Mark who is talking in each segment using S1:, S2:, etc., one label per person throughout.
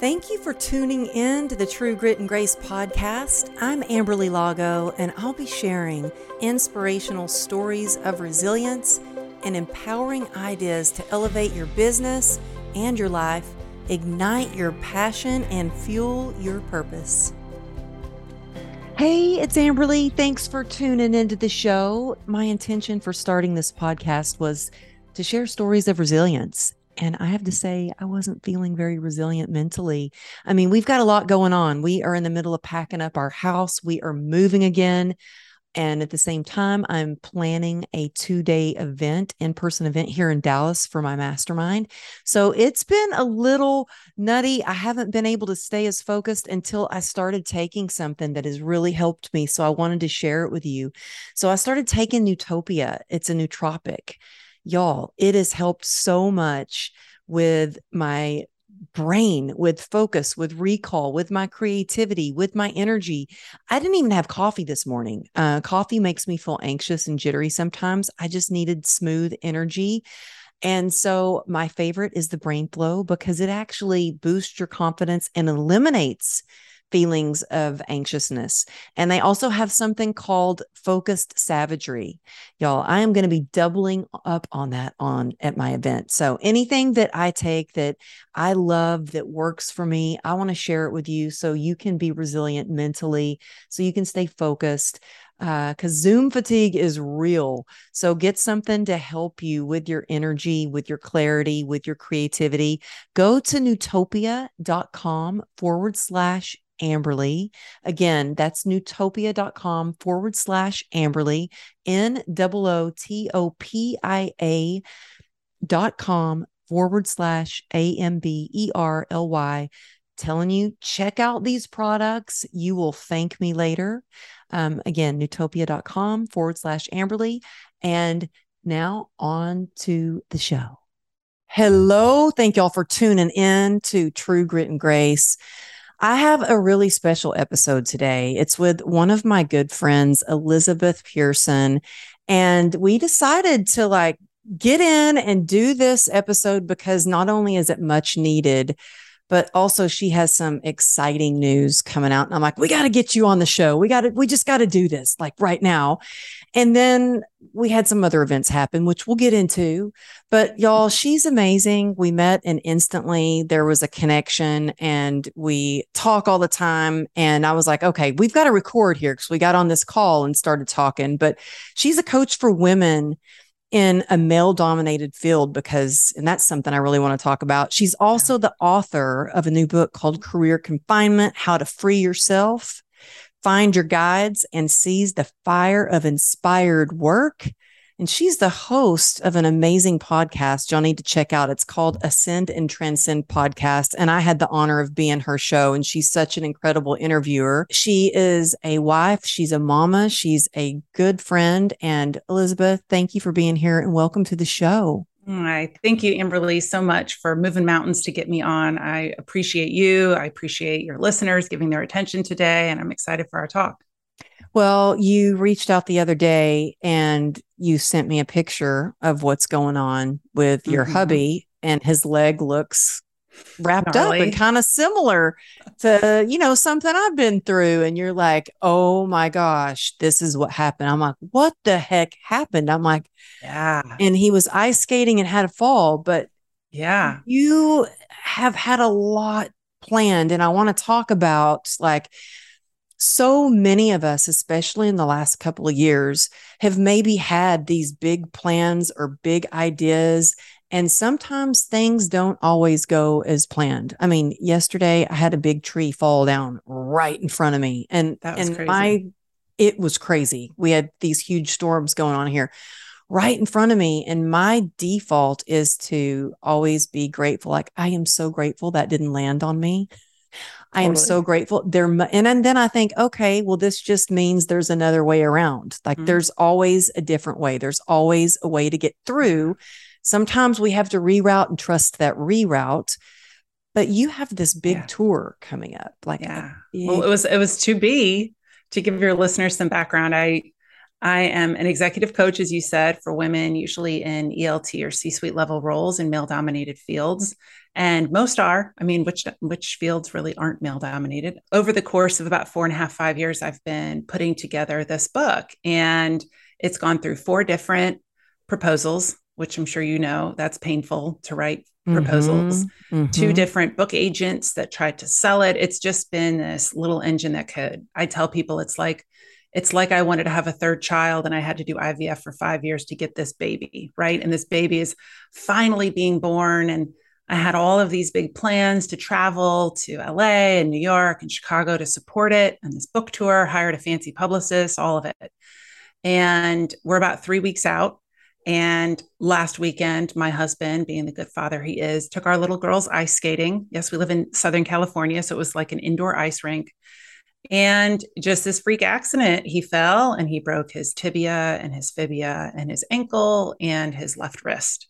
S1: Thank you for tuning in to the True Grit and Grace podcast. I'm Amberly Lago, and I'll be sharing inspirational stories of resilience and empowering ideas to elevate your business and your life, ignite your passion, and fuel your purpose. Hey, it's Amberly. Thanks for tuning into the show. My intention for starting this podcast was to share stories of resilience and I have to say, I wasn't feeling very resilient mentally. I mean, we've got a lot going on. We are in the middle of packing up our house, we are moving again. And at the same time, I'm planning a two day event, in person event here in Dallas for my mastermind. So it's been a little nutty. I haven't been able to stay as focused until I started taking something that has really helped me. So I wanted to share it with you. So I started taking Nootopia, it's a nootropic y'all, it has helped so much with my brain, with focus, with recall, with my creativity, with my energy. I didn't even have coffee this morning. Uh, coffee makes me feel anxious and jittery sometimes. I just needed smooth energy. And so my favorite is the brain flow because it actually boosts your confidence and eliminates feelings of anxiousness. And they also have something called focused savagery. Y'all, I am going to be doubling up on that on at my event. So anything that I take that I love that works for me, I want to share it with you so you can be resilient mentally, so you can stay focused because uh, Zoom fatigue is real. So get something to help you with your energy, with your clarity, with your creativity. Go to nootopia.com forward slash Amberly. Again, that's nootopia.com forward slash Amberly, N O O T O P I A dot com forward slash A M B E R L Y. Telling you, check out these products. You will thank me later. Um, again, nootopia.com forward slash Amberly. And now on to the show. Hello. Thank y'all for tuning in to True Grit and Grace. I have a really special episode today. It's with one of my good friends, Elizabeth Pearson. And we decided to like get in and do this episode because not only is it much needed, but also she has some exciting news coming out. And I'm like, we got to get you on the show. We got to, we just got to do this like right now. And then we had some other events happen, which we'll get into. But y'all, she's amazing. We met and instantly there was a connection and we talk all the time. And I was like, okay, we've got to record here because we got on this call and started talking. But she's a coach for women in a male dominated field because, and that's something I really want to talk about. She's also the author of a new book called Career Confinement How to Free Yourself, Find Your Guides, and Seize the Fire of Inspired Work. And she's the host of an amazing podcast y'all need to check out. It's called Ascend and Transcend Podcast. And I had the honor of being her show. And she's such an incredible interviewer. She is a wife, she's a mama, she's a good friend. And Elizabeth, thank you for being here and welcome to the show.
S2: I thank you, Amberly, so much for moving mountains to get me on. I appreciate you. I appreciate your listeners giving their attention today, and I'm excited for our talk.
S1: Well, you reached out the other day and you sent me a picture of what's going on with your mm-hmm. hubby, and his leg looks wrapped Gnarly. up and kind of similar to, you know, something I've been through. And you're like, oh my gosh, this is what happened. I'm like, what the heck happened? I'm like, yeah. And he was ice skating and had a fall, but
S2: yeah,
S1: you have had a lot planned. And I want to talk about like, so many of us, especially in the last couple of years, have maybe had these big plans or big ideas. And sometimes things don't always go as planned. I mean, yesterday I had a big tree fall down right in front of me. And, that was and crazy. my, it was crazy. We had these huge storms going on here right in front of me. And my default is to always be grateful. Like, I am so grateful that didn't land on me. I am so grateful. There and, and then I think, okay, well, this just means there's another way around. Like mm-hmm. there's always a different way. There's always a way to get through. Sometimes we have to reroute and trust that reroute. But you have this big yeah. tour coming up. Like
S2: yeah. Big... Well, it was it was to be to give your listeners some background. I I am an executive coach, as you said, for women, usually in ELT or C suite level roles in male dominated fields. And most are, I mean, which, which fields really aren't male dominated? Over the course of about four and a half, five years, I've been putting together this book. And it's gone through four different proposals, which I'm sure you know that's painful to write proposals, mm-hmm. Mm-hmm. two different book agents that tried to sell it. It's just been this little engine that could. I tell people it's like, it's like I wanted to have a third child and I had to do IVF for five years to get this baby, right? And this baby is finally being born. And I had all of these big plans to travel to LA and New York and Chicago to support it and this book tour, hired a fancy publicist, all of it. And we're about three weeks out. And last weekend, my husband, being the good father he is, took our little girls ice skating. Yes, we live in Southern California. So it was like an indoor ice rink. And just this freak accident, he fell and he broke his tibia and his fibia and his ankle and his left wrist.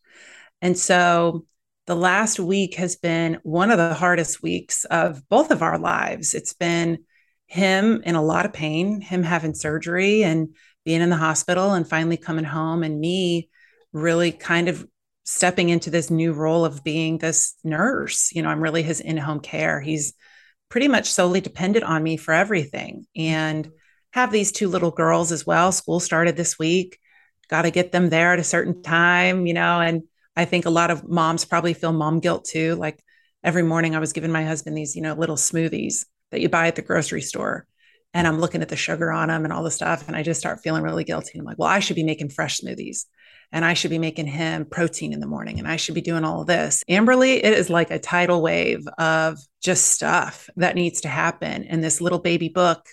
S2: And so the last week has been one of the hardest weeks of both of our lives. It's been him in a lot of pain, him having surgery and being in the hospital and finally coming home, and me really kind of stepping into this new role of being this nurse. You know, I'm really his in home care. He's pretty much solely dependent on me for everything and have these two little girls as well. School started this week. Got to get them there at a certain time, you know. And I think a lot of moms probably feel mom guilt too. Like every morning, I was giving my husband these, you know, little smoothies that you buy at the grocery store. And I'm looking at the sugar on them and all the stuff. And I just start feeling really guilty. I'm like, well, I should be making fresh smoothies and I should be making him protein in the morning and I should be doing all of this. Amberly, it is like a tidal wave of just stuff that needs to happen. And this little baby book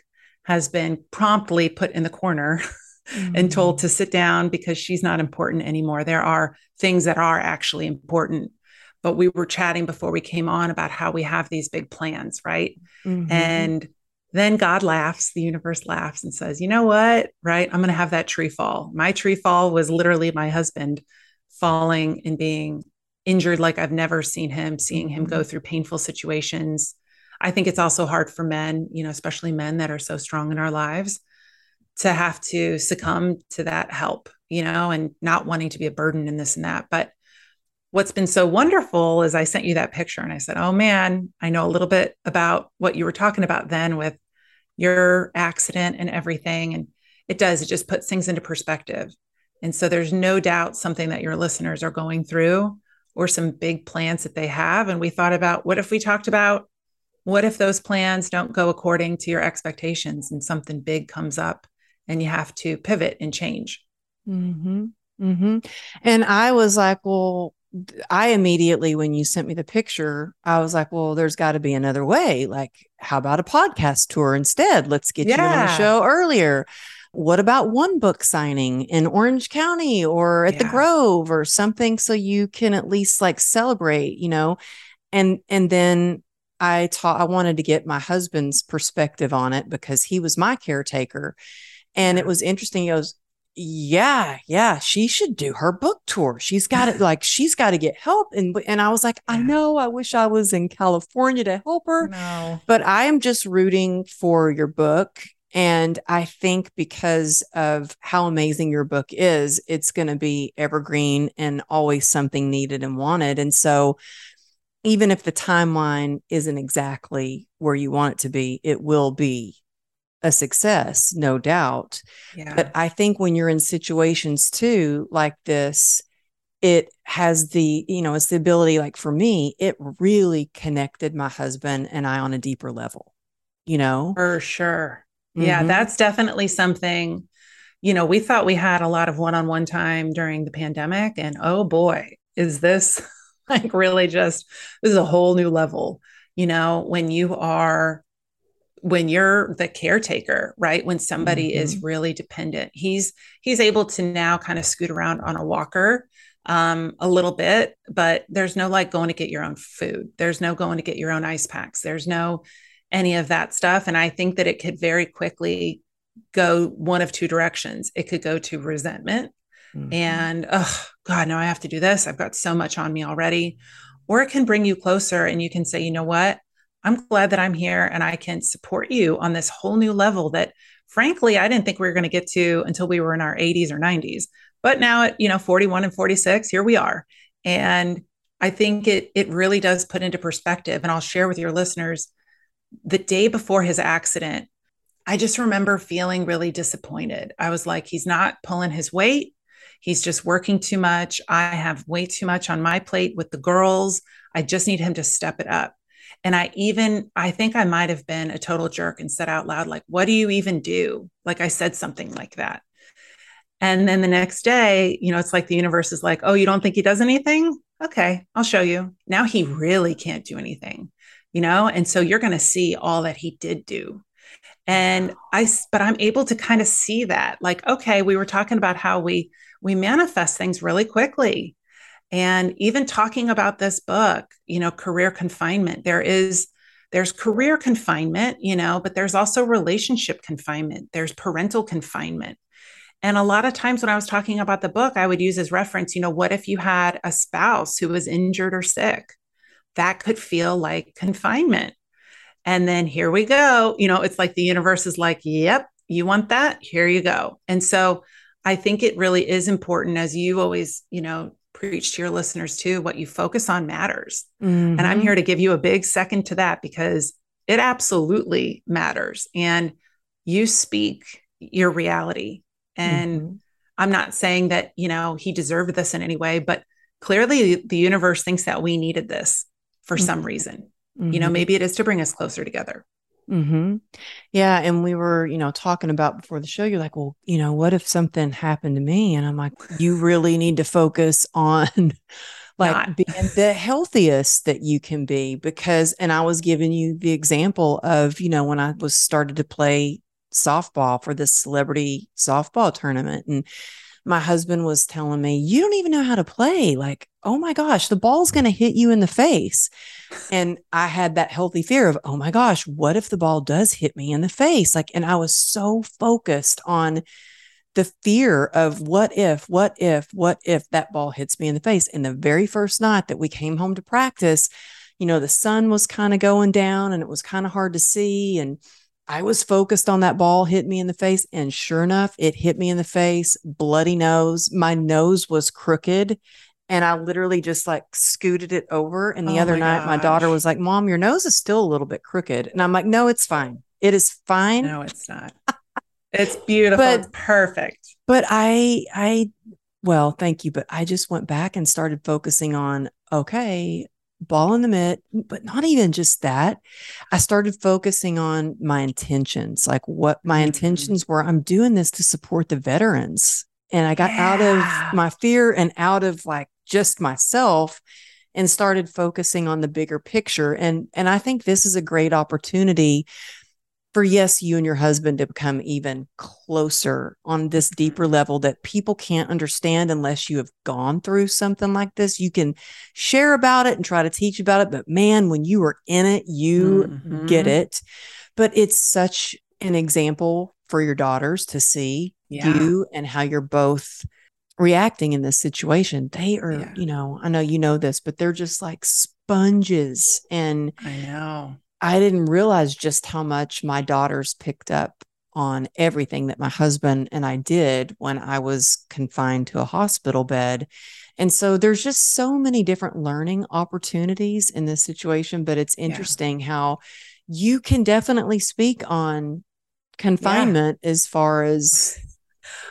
S2: has been promptly put in the corner mm-hmm. and told to sit down because she's not important anymore. There are things that are actually important. But we were chatting before we came on about how we have these big plans, right? Mm-hmm. And then God laughs, the universe laughs and says, You know what? Right? I'm going to have that tree fall. My tree fall was literally my husband falling and being injured like I've never seen him, seeing him go mm-hmm. through painful situations. I think it's also hard for men, you know, especially men that are so strong in our lives to have to succumb to that help, you know, and not wanting to be a burden in this and that. But what's been so wonderful is I sent you that picture and I said, Oh man, I know a little bit about what you were talking about then with your accident and everything. And it does, it just puts things into perspective. And so there's no doubt something that your listeners are going through or some big plans that they have. And we thought about what if we talked about what if those plans don't go according to your expectations and something big comes up and you have to pivot and change?
S1: Mm-hmm. Mm-hmm. And I was like, well, I immediately, when you sent me the picture, I was like, well, there's got to be another way. Like, how about a podcast tour instead? Let's get yeah. you on the show earlier. What about one book signing in Orange County or at yeah. the Grove or something so you can at least like celebrate, you know? And and then I taught I wanted to get my husband's perspective on it because he was my caretaker. And it was interesting. He goes, yeah, yeah, she should do her book tour. She's got it like she's got to get help. And and I was like. I know, I wish I was in California to help her. No. But I am just rooting for your book. And I think because of how amazing your book is, it's going to be evergreen and always something needed and wanted. And so even if the timeline isn't exactly where you want it to be, it will be a success, no doubt. Yeah. But I think when you're in situations too like this, it has the, you know, it's the ability, like for me, it really connected my husband and I on a deeper level, you know?
S2: For sure. Mm-hmm. Yeah, that's definitely something, you know, we thought we had a lot of one on one time during the pandemic. And oh boy, is this like really just, this is a whole new level, you know, when you are when you're the caretaker right when somebody mm-hmm. is really dependent he's he's able to now kind of scoot around on a walker um, a little bit but there's no like going to get your own food. There's no going to get your own ice packs. There's no any of that stuff and i think that it could very quickly go one of two directions. It could go to resentment mm-hmm. and oh god no i have to do this. I've got so much on me already. Or it can bring you closer and you can say you know what I'm glad that I'm here and I can support you on this whole new level that frankly, I didn't think we were going to get to until we were in our 80s or 90s. But now at, you know, 41 and 46, here we are. And I think it it really does put into perspective and I'll share with your listeners the day before his accident, I just remember feeling really disappointed. I was like he's not pulling his weight. He's just working too much. I have way too much on my plate with the girls. I just need him to step it up. And I even, I think I might have been a total jerk and said out loud, like, what do you even do? Like I said something like that. And then the next day, you know, it's like the universe is like, oh, you don't think he does anything? Okay, I'll show you. Now he really can't do anything, you know? And so you're going to see all that he did do. And I, but I'm able to kind of see that. Like, okay, we were talking about how we, we manifest things really quickly. And even talking about this book, you know, career confinement, there is there's career confinement, you know, but there's also relationship confinement, there's parental confinement. And a lot of times when I was talking about the book, I would use as reference, you know, what if you had a spouse who was injured or sick? That could feel like confinement. And then here we go. You know, it's like the universe is like, yep, you want that? Here you go. And so I think it really is important, as you always, you know, preach to your listeners too, what you focus on matters. Mm-hmm. And I'm mm-hmm. here to give you a big second to that because it absolutely matters. And you speak your reality. And mm-hmm. I'm not saying that, you know, he deserved this in any way, but clearly the universe thinks that we needed this for mm-hmm. some reason. You know, mm-hmm. maybe it is to bring us closer together.
S1: Hmm. Yeah, and we were, you know, talking about before the show. You're like, well, you know, what if something happened to me? And I'm like, you really need to focus on like Not. being the healthiest that you can be because. And I was giving you the example of, you know, when I was started to play softball for this celebrity softball tournament, and my husband was telling me, You don't even know how to play. Like, oh my gosh, the ball's going to hit you in the face. And I had that healthy fear of, oh my gosh, what if the ball does hit me in the face? Like, and I was so focused on the fear of what if, what if, what if that ball hits me in the face. And the very first night that we came home to practice, you know, the sun was kind of going down and it was kind of hard to see. And I was focused on that ball hit me in the face. And sure enough, it hit me in the face, bloody nose. My nose was crooked. And I literally just like scooted it over. And the oh other my night, gosh. my daughter was like, Mom, your nose is still a little bit crooked. And I'm like, No, it's fine. It is fine.
S2: No, it's not. it's beautiful. But, it's perfect.
S1: But I, I, well, thank you. But I just went back and started focusing on, okay, ball in the mitt, but not even just that. I started focusing on my intentions, like what my mm-hmm. intentions were. I'm doing this to support the veterans. And I got yeah. out of my fear and out of like just myself and started focusing on the bigger picture. And and I think this is a great opportunity for yes, you and your husband to become even closer on this deeper mm-hmm. level that people can't understand unless you have gone through something like this. You can share about it and try to teach about it, but man, when you are in it, you mm-hmm. get it. But it's such an example for your daughters to see yeah. you and how you're both reacting in this situation. They are, yeah. you know, I know you know this, but they're just like sponges and
S2: I know
S1: I didn't realize just how much my daughters picked up on everything that my husband and I did when I was confined to a hospital bed. And so there's just so many different learning opportunities in this situation, but it's interesting yeah. how you can definitely speak on confinement yeah. as far as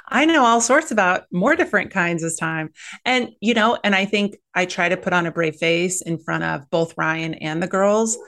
S2: I know all sorts about more different kinds of time. And, you know, and I think I try to put on a brave face in front of both Ryan and the girls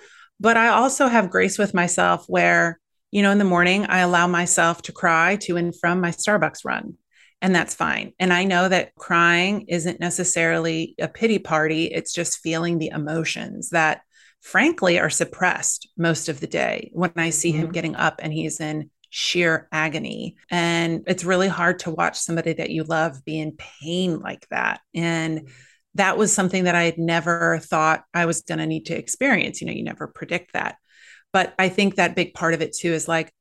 S2: but I also have grace with myself where, you know, in the morning, I allow myself to cry to and from my Starbucks run. And that's fine. And I know that crying isn't necessarily a pity party, it's just feeling the emotions that, frankly, are suppressed most of the day when I see mm-hmm. him getting up and he's in sheer agony. And it's really hard to watch somebody that you love be in pain like that. And that was something that I had never thought I was going to need to experience. You know, you never predict that. But I think that big part of it too is like,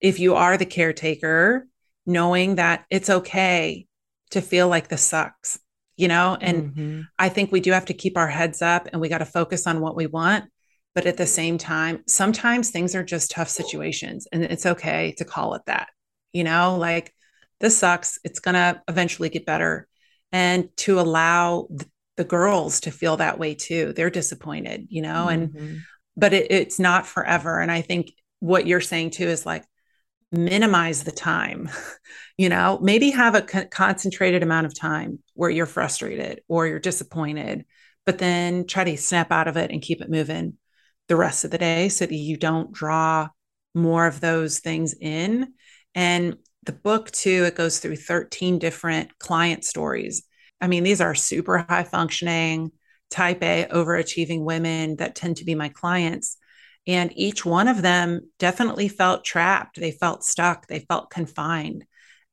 S2: if you are the caretaker, knowing that it's okay to feel like this sucks, you know? And mm-hmm. I think we do have to keep our heads up and we got to focus on what we want. But at the same time, sometimes things are just tough situations and it's okay to call it that. You know, like this sucks. It's going to eventually get better. And to allow the girls to feel that way too. They're disappointed, you know, mm-hmm. and but it, it's not forever. And I think what you're saying too is like minimize the time, you know, maybe have a co- concentrated amount of time where you're frustrated or you're disappointed, but then try to snap out of it and keep it moving the rest of the day so that you don't draw more of those things in. And the book too, it goes through 13 different client stories I mean, these are super high functioning, type A, overachieving women that tend to be my clients. And each one of them definitely felt trapped. They felt stuck. They felt confined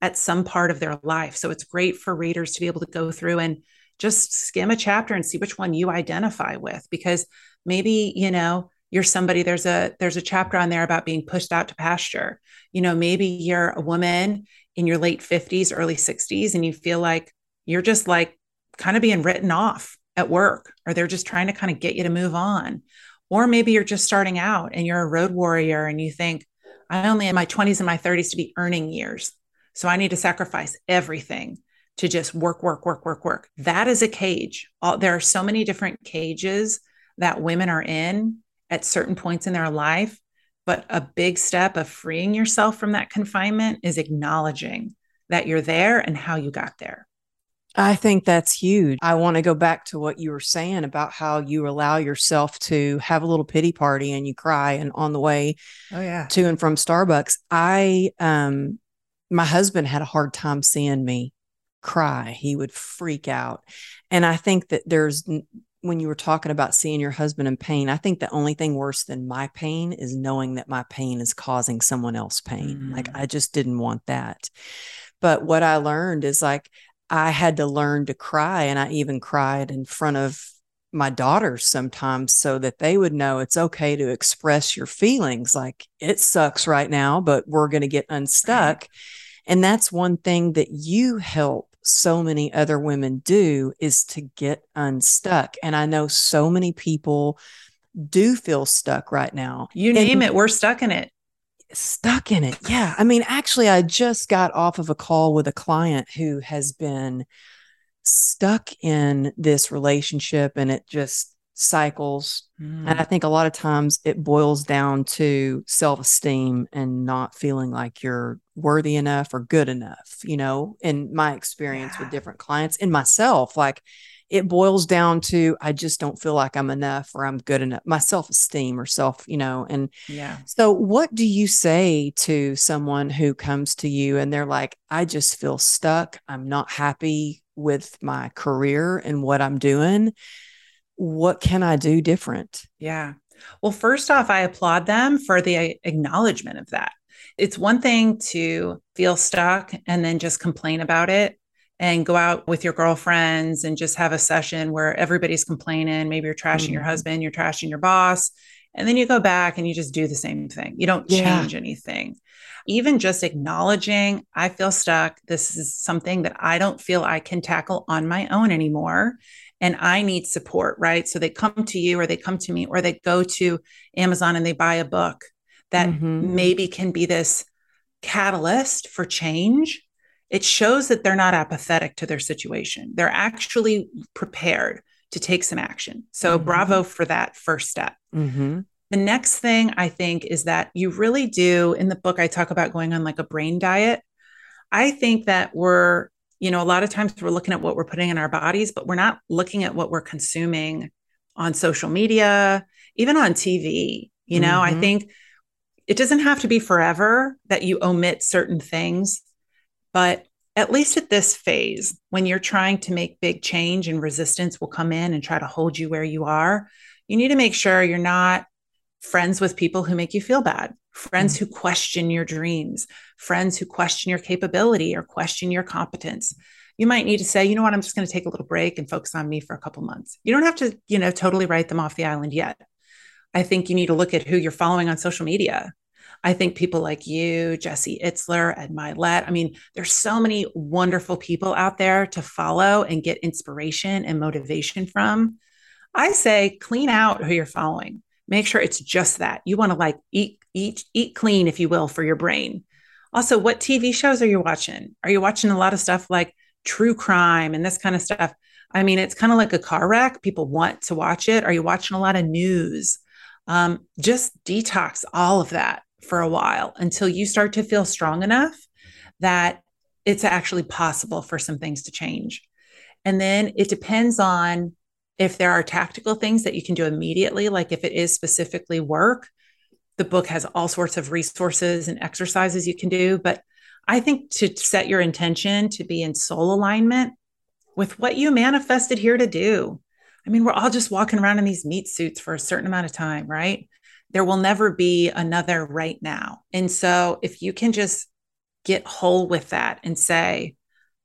S2: at some part of their life. So it's great for readers to be able to go through and just skim a chapter and see which one you identify with because maybe, you know, you're somebody there's a there's a chapter on there about being pushed out to pasture. You know, maybe you're a woman in your late 50s, early 60s and you feel like you're just like kind of being written off at work, or they're just trying to kind of get you to move on. Or maybe you're just starting out and you're a road warrior and you think, I only in my 20s and my 30s to be earning years. So I need to sacrifice everything to just work, work, work, work, work. That is a cage. All, there are so many different cages that women are in at certain points in their life. But a big step of freeing yourself from that confinement is acknowledging that you're there and how you got there.
S1: I think that's huge. I want to go back to what you were saying about how you allow yourself to have a little pity party and you cry and on the way
S2: oh yeah
S1: to and from Starbucks. I um my husband had a hard time seeing me cry. He would freak out. And I think that there's when you were talking about seeing your husband in pain, I think the only thing worse than my pain is knowing that my pain is causing someone else pain. Mm. Like I just didn't want that. But what I learned is like I had to learn to cry. And I even cried in front of my daughters sometimes so that they would know it's okay to express your feelings. Like it sucks right now, but we're going to get unstuck. Right. And that's one thing that you help so many other women do is to get unstuck. And I know so many people do feel stuck right now.
S2: You name and, it, we're stuck in it
S1: stuck in it. Yeah. I mean, actually, I just got off of a call with a client who has been stuck in this relationship and it just cycles. Mm. And I think a lot of times it boils down to self esteem and not feeling like you're worthy enough or good enough, you know, in my experience yeah. with different clients and myself. Like, it boils down to I just don't feel like I'm enough or I'm good enough, my self esteem or self, you know. And
S2: yeah.
S1: So, what do you say to someone who comes to you and they're like, I just feel stuck. I'm not happy with my career and what I'm doing. What can I do different?
S2: Yeah. Well, first off, I applaud them for the acknowledgement of that. It's one thing to feel stuck and then just complain about it and go out with your girlfriends and just have a session where everybody's complaining. Maybe you're trashing mm-hmm. your husband, you're trashing your boss. And then you go back and you just do the same thing. You don't yeah. change anything. Even just acknowledging, I feel stuck. This is something that I don't feel I can tackle on my own anymore. And I need support, right? So they come to you or they come to me or they go to Amazon and they buy a book that mm-hmm. maybe can be this catalyst for change it shows that they're not apathetic to their situation. They're actually prepared to take some action. So, mm-hmm. bravo for that first step. Mm-hmm. The next thing I think is that you really do, in the book, I talk about going on like a brain diet. I think that we're, you know, a lot of times we're looking at what we're putting in our bodies, but we're not looking at what we're consuming on social media, even on TV. You know, mm-hmm. I think it doesn't have to be forever that you omit certain things but at least at this phase, when you're trying to make big change and resistance will come in and try to hold you where you are, you need to make sure you're not friends with people who make you feel bad, friends mm-hmm. who question your dreams, friends who question your capability or question your competence. You might need to say, you know what, I'm just going to take a little break and focus on me for a couple months. You don't have to, you know, totally write them off the island yet. I think you need to look at who you're following on social media I think people like you, Jesse Itzler, Ed Mylett, I mean, there's so many wonderful people out there to follow and get inspiration and motivation from. I say clean out who you're following. make sure it's just that. You want to like eat, eat, eat clean, if you will, for your brain. Also, what TV shows are you watching? Are you watching a lot of stuff like true crime and this kind of stuff? I mean, it's kind of like a car wreck. People want to watch it. Are you watching a lot of news? Um, just detox all of that for a while until you start to feel strong enough that it's actually possible for some things to change. And then it depends on if there are tactical things that you can do immediately, like if it is specifically work, the book has all sorts of resources and exercises you can do. But I think to set your intention to be in soul alignment with what you manifested here to do. I mean, we're all just walking around in these meat suits for a certain amount of time, right? There will never be another right now. And so if you can just get whole with that and say,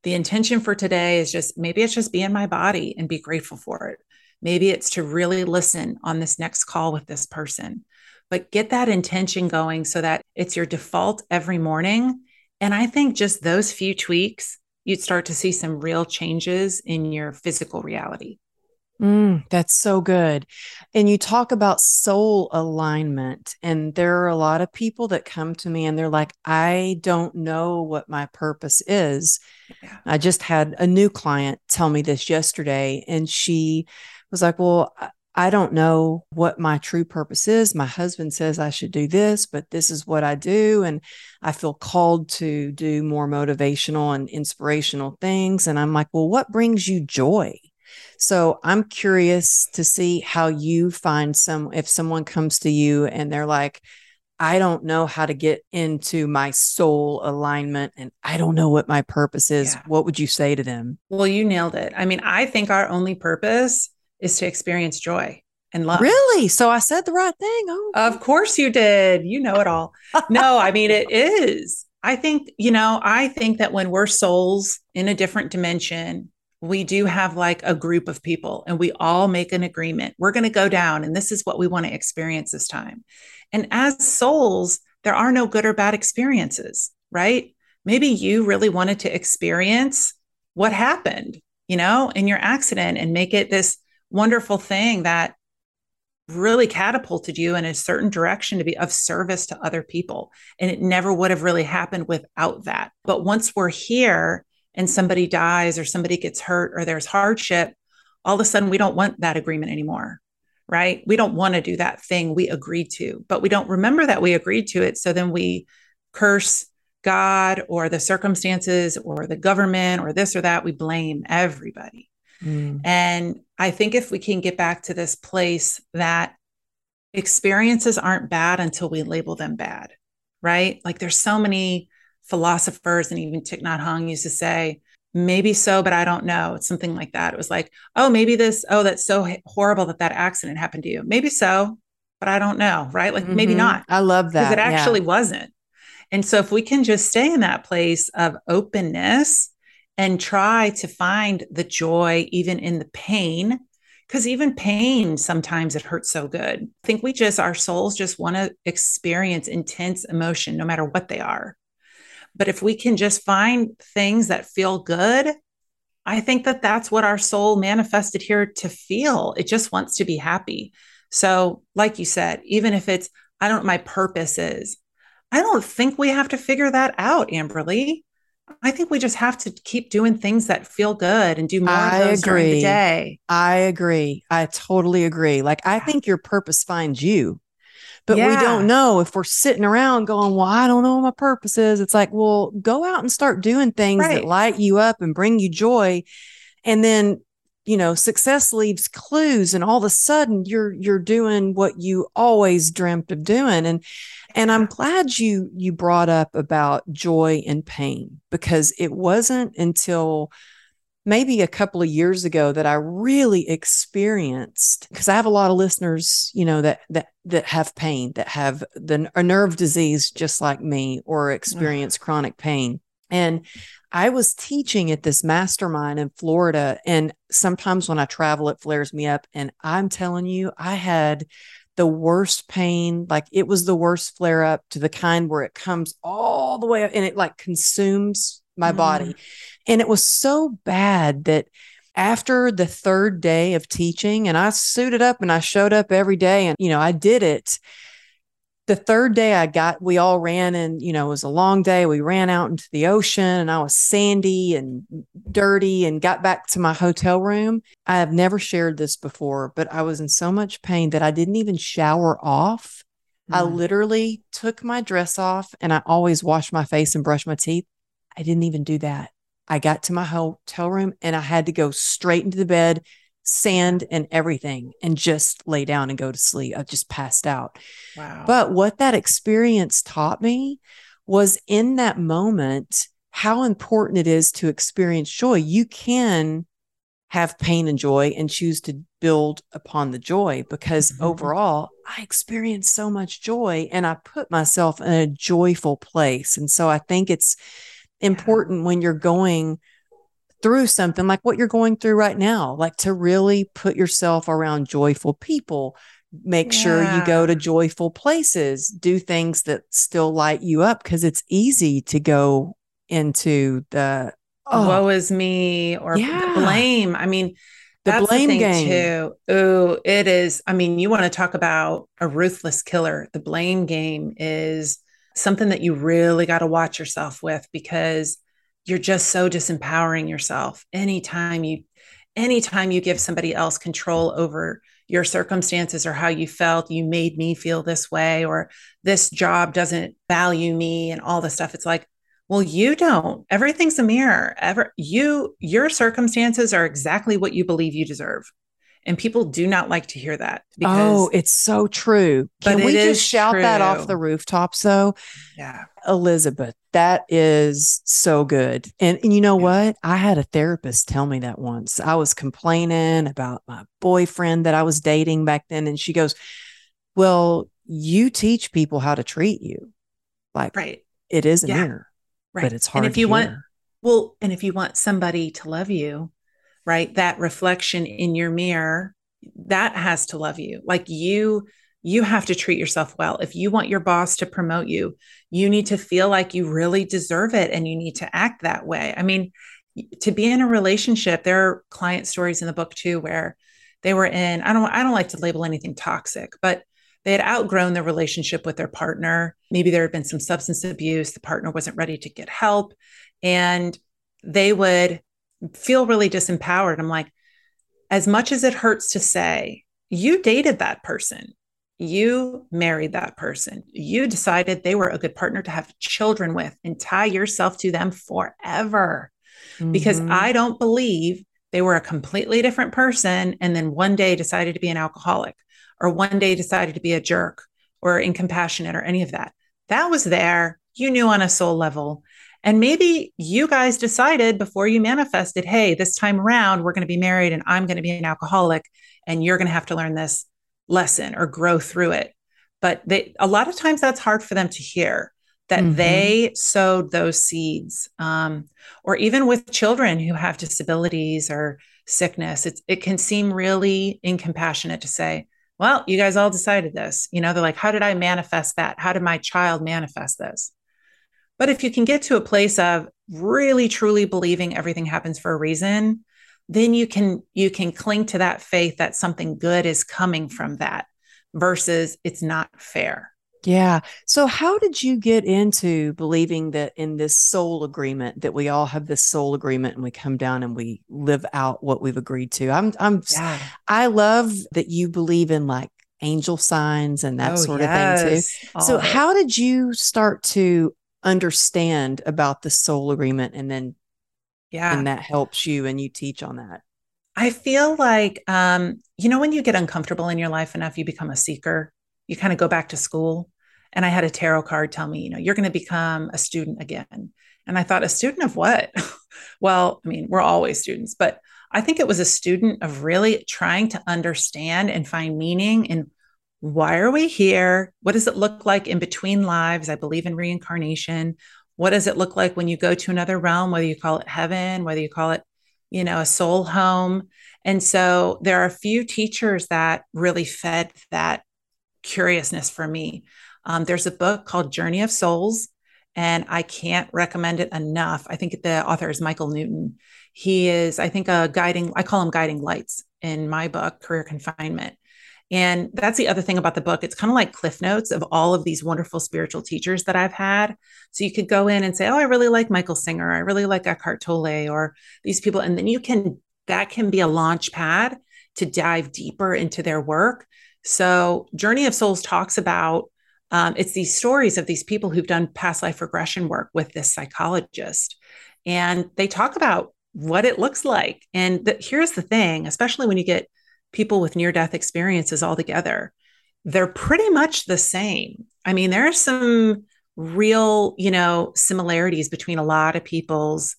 S2: the intention for today is just maybe it's just be in my body and be grateful for it. Maybe it's to really listen on this next call with this person, but get that intention going so that it's your default every morning. And I think just those few tweaks, you'd start to see some real changes in your physical reality.
S1: Mm, that's so good. And you talk about soul alignment, and there are a lot of people that come to me and they're like, I don't know what my purpose is. Yeah. I just had a new client tell me this yesterday, and she was like, Well, I don't know what my true purpose is. My husband says I should do this, but this is what I do. And I feel called to do more motivational and inspirational things. And I'm like, Well, what brings you joy? So I'm curious to see how you find some, if someone comes to you and they're like, I don't know how to get into my soul alignment and I don't know what my purpose is. Yeah. What would you say to them?
S2: Well, you nailed it. I mean, I think our only purpose is to experience joy and love.
S1: Really? So I said the right thing.
S2: Oh, of course you did. You know it all. no, I mean, it is. I think, you know, I think that when we're souls in a different dimension, we do have like a group of people and we all make an agreement. We're going to go down and this is what we want to experience this time. And as souls, there are no good or bad experiences, right? Maybe you really wanted to experience what happened, you know, in your accident and make it this wonderful thing that really catapulted you in a certain direction to be of service to other people. And it never would have really happened without that. But once we're here, and somebody dies or somebody gets hurt or there's hardship, all of a sudden we don't want that agreement anymore, right? We don't want to do that thing we agreed to, but we don't remember that we agreed to it. So then we curse God or the circumstances or the government or this or that. We blame everybody. Mm. And I think if we can get back to this place that experiences aren't bad until we label them bad, right? Like there's so many philosophers and even Thich Nhat Hanh used to say, maybe so, but I don't know. It's something like that. It was like, oh, maybe this, oh, that's so horrible that that accident happened to you. Maybe so, but I don't know. Right. Like mm-hmm. maybe not.
S1: I love that.
S2: Because it actually yeah. wasn't. And so if we can just stay in that place of openness and try to find the joy even in the pain, because even pain sometimes it hurts so good. I think we just, our souls just want to experience intense emotion no matter what they are. But if we can just find things that feel good, I think that that's what our soul manifested here to feel. It just wants to be happy. So, like you said, even if it's, I don't know my purpose is, I don't think we have to figure that out, Amberly. I think we just have to keep doing things that feel good and do more I of those agree. during the day.
S1: I agree. I totally agree. Like I think your purpose finds you but yeah. we don't know if we're sitting around going, Well, I don't know what my purpose is. It's like, well, go out and start doing things right. that light you up and bring you joy. And then, you know, success leaves clues and all of a sudden you're you're doing what you always dreamt of doing. And and I'm glad you you brought up about joy and pain because it wasn't until maybe a couple of years ago that I really experienced because I have a lot of listeners, you know, that that that have pain, that have the a nerve disease just like me or mm-hmm. experience chronic pain. And I was teaching at this mastermind in Florida and sometimes when I travel it flares me up. And I'm telling you I had the worst pain. Like it was the worst flare up to the kind where it comes all the way up and it like consumes my mm. body and it was so bad that after the third day of teaching, and I suited up and I showed up every day and, you know, I did it. The third day I got, we all ran and, you know, it was a long day. We ran out into the ocean and I was sandy and dirty and got back to my hotel room. I have never shared this before, but I was in so much pain that I didn't even shower off. Mm. I literally took my dress off and I always wash my face and brush my teeth. I didn't even do that. I got to my hotel room and I had to go straight into the bed, sand and everything, and just lay down and go to sleep. I just passed out. Wow. But what that experience taught me was in that moment how important it is to experience joy. You can have pain and joy and choose to build upon the joy because mm-hmm. overall I experienced so much joy and I put myself in a joyful place. And so I think it's important when you're going through something like what you're going through right now, like to really put yourself around joyful people, make yeah. sure you go to joyful places, do things that still light you up because it's easy to go into the
S2: oh, woe is me or yeah. blame. I mean, the That's blame the game too. Oh, it is. I mean, you want to talk about a ruthless killer. The blame game is something that you really got to watch yourself with because you're just so disempowering yourself. Anytime you anytime you give somebody else control over your circumstances or how you felt you made me feel this way or this job doesn't value me and all this stuff it's like well you don't. Everything's a mirror. Ever you your circumstances are exactly what you believe you deserve and people do not like to hear that.
S1: oh, it's so true. Can we just shout true. that off the rooftops though?
S2: Yeah.
S1: Elizabeth, that is so good. And, and you know yeah. what? I had a therapist tell me that once. I was complaining about my boyfriend that I was dating back then. And she goes, Well, you teach people how to treat you. Like, right. it is a yeah. mirror, right. but it's hard.
S2: And if you want, well, and if you want somebody to love you, right? That reflection in your mirror that has to love you. Like you you have to treat yourself well. If you want your boss to promote you you need to feel like you really deserve it and you need to act that way. I mean to be in a relationship there are client stories in the book too where they were in i don't i don't like to label anything toxic but they had outgrown their relationship with their partner. Maybe there had been some substance abuse. The partner wasn't ready to get help. And they would feel really disempowered. I'm like, as much as it hurts to say, you dated that person, you married that person, you decided they were a good partner to have children with and tie yourself to them forever. Mm-hmm. Because I don't believe they were a completely different person and then one day decided to be an alcoholic or one day decided to be a jerk or incompassionate or any of that. That was there. You knew on a soul level. And maybe you guys decided before you manifested, hey, this time around, we're going to be married and I'm going to be an alcoholic and you're going to have to learn this lesson or grow through it. But they, a lot of times that's hard for them to hear that mm-hmm. they sowed those seeds. Um, or even with children who have disabilities or sickness, it's, it can seem really incompassionate to say, well, you guys all decided this. You know, they're like, how did I manifest that? How did my child manifest this? But if you can get to a place of really truly believing everything happens for a reason, then you can you can cling to that faith that something good is coming from that versus it's not fair.
S1: Yeah. So how did you get into believing that in this soul agreement that we all have this soul agreement and we come down and we live out what we've agreed to? I'm I'm yeah. I love that you believe in like angel signs and that oh, sort yes. of thing too. so how did you start to understand about the soul agreement and then yeah. and that helps you and you teach on that.
S2: I feel like um you know when you get uncomfortable in your life enough you become a seeker. You kind of go back to school. And i had a tarot card tell me you know you're going to become a student again. And i thought a student of what? Well i mean we're always students but i think it was a student of really trying to understand and find meaning in why are we here? What does it look like in between lives? I believe in reincarnation. What does it look like when you go to another realm, whether you call it heaven, whether you call it, you know, a soul home? And so there are a few teachers that really fed that curiousness for me. Um, there's a book called Journey of Souls, and I can't recommend it enough. I think the author is Michael Newton. He is, I think, a guiding, I call him guiding lights in my book, Career Confinement. And that's the other thing about the book. It's kind of like cliff notes of all of these wonderful spiritual teachers that I've had. So you could go in and say, Oh, I really like Michael Singer. I really like Eckhart Tolle or these people. And then you can, that can be a launch pad to dive deeper into their work. So Journey of Souls talks about um, it's these stories of these people who've done past life regression work with this psychologist. And they talk about what it looks like. And the, here's the thing, especially when you get people with near death experiences all together, they're pretty much the same. I mean, there are some real, you know, similarities between a lot of people's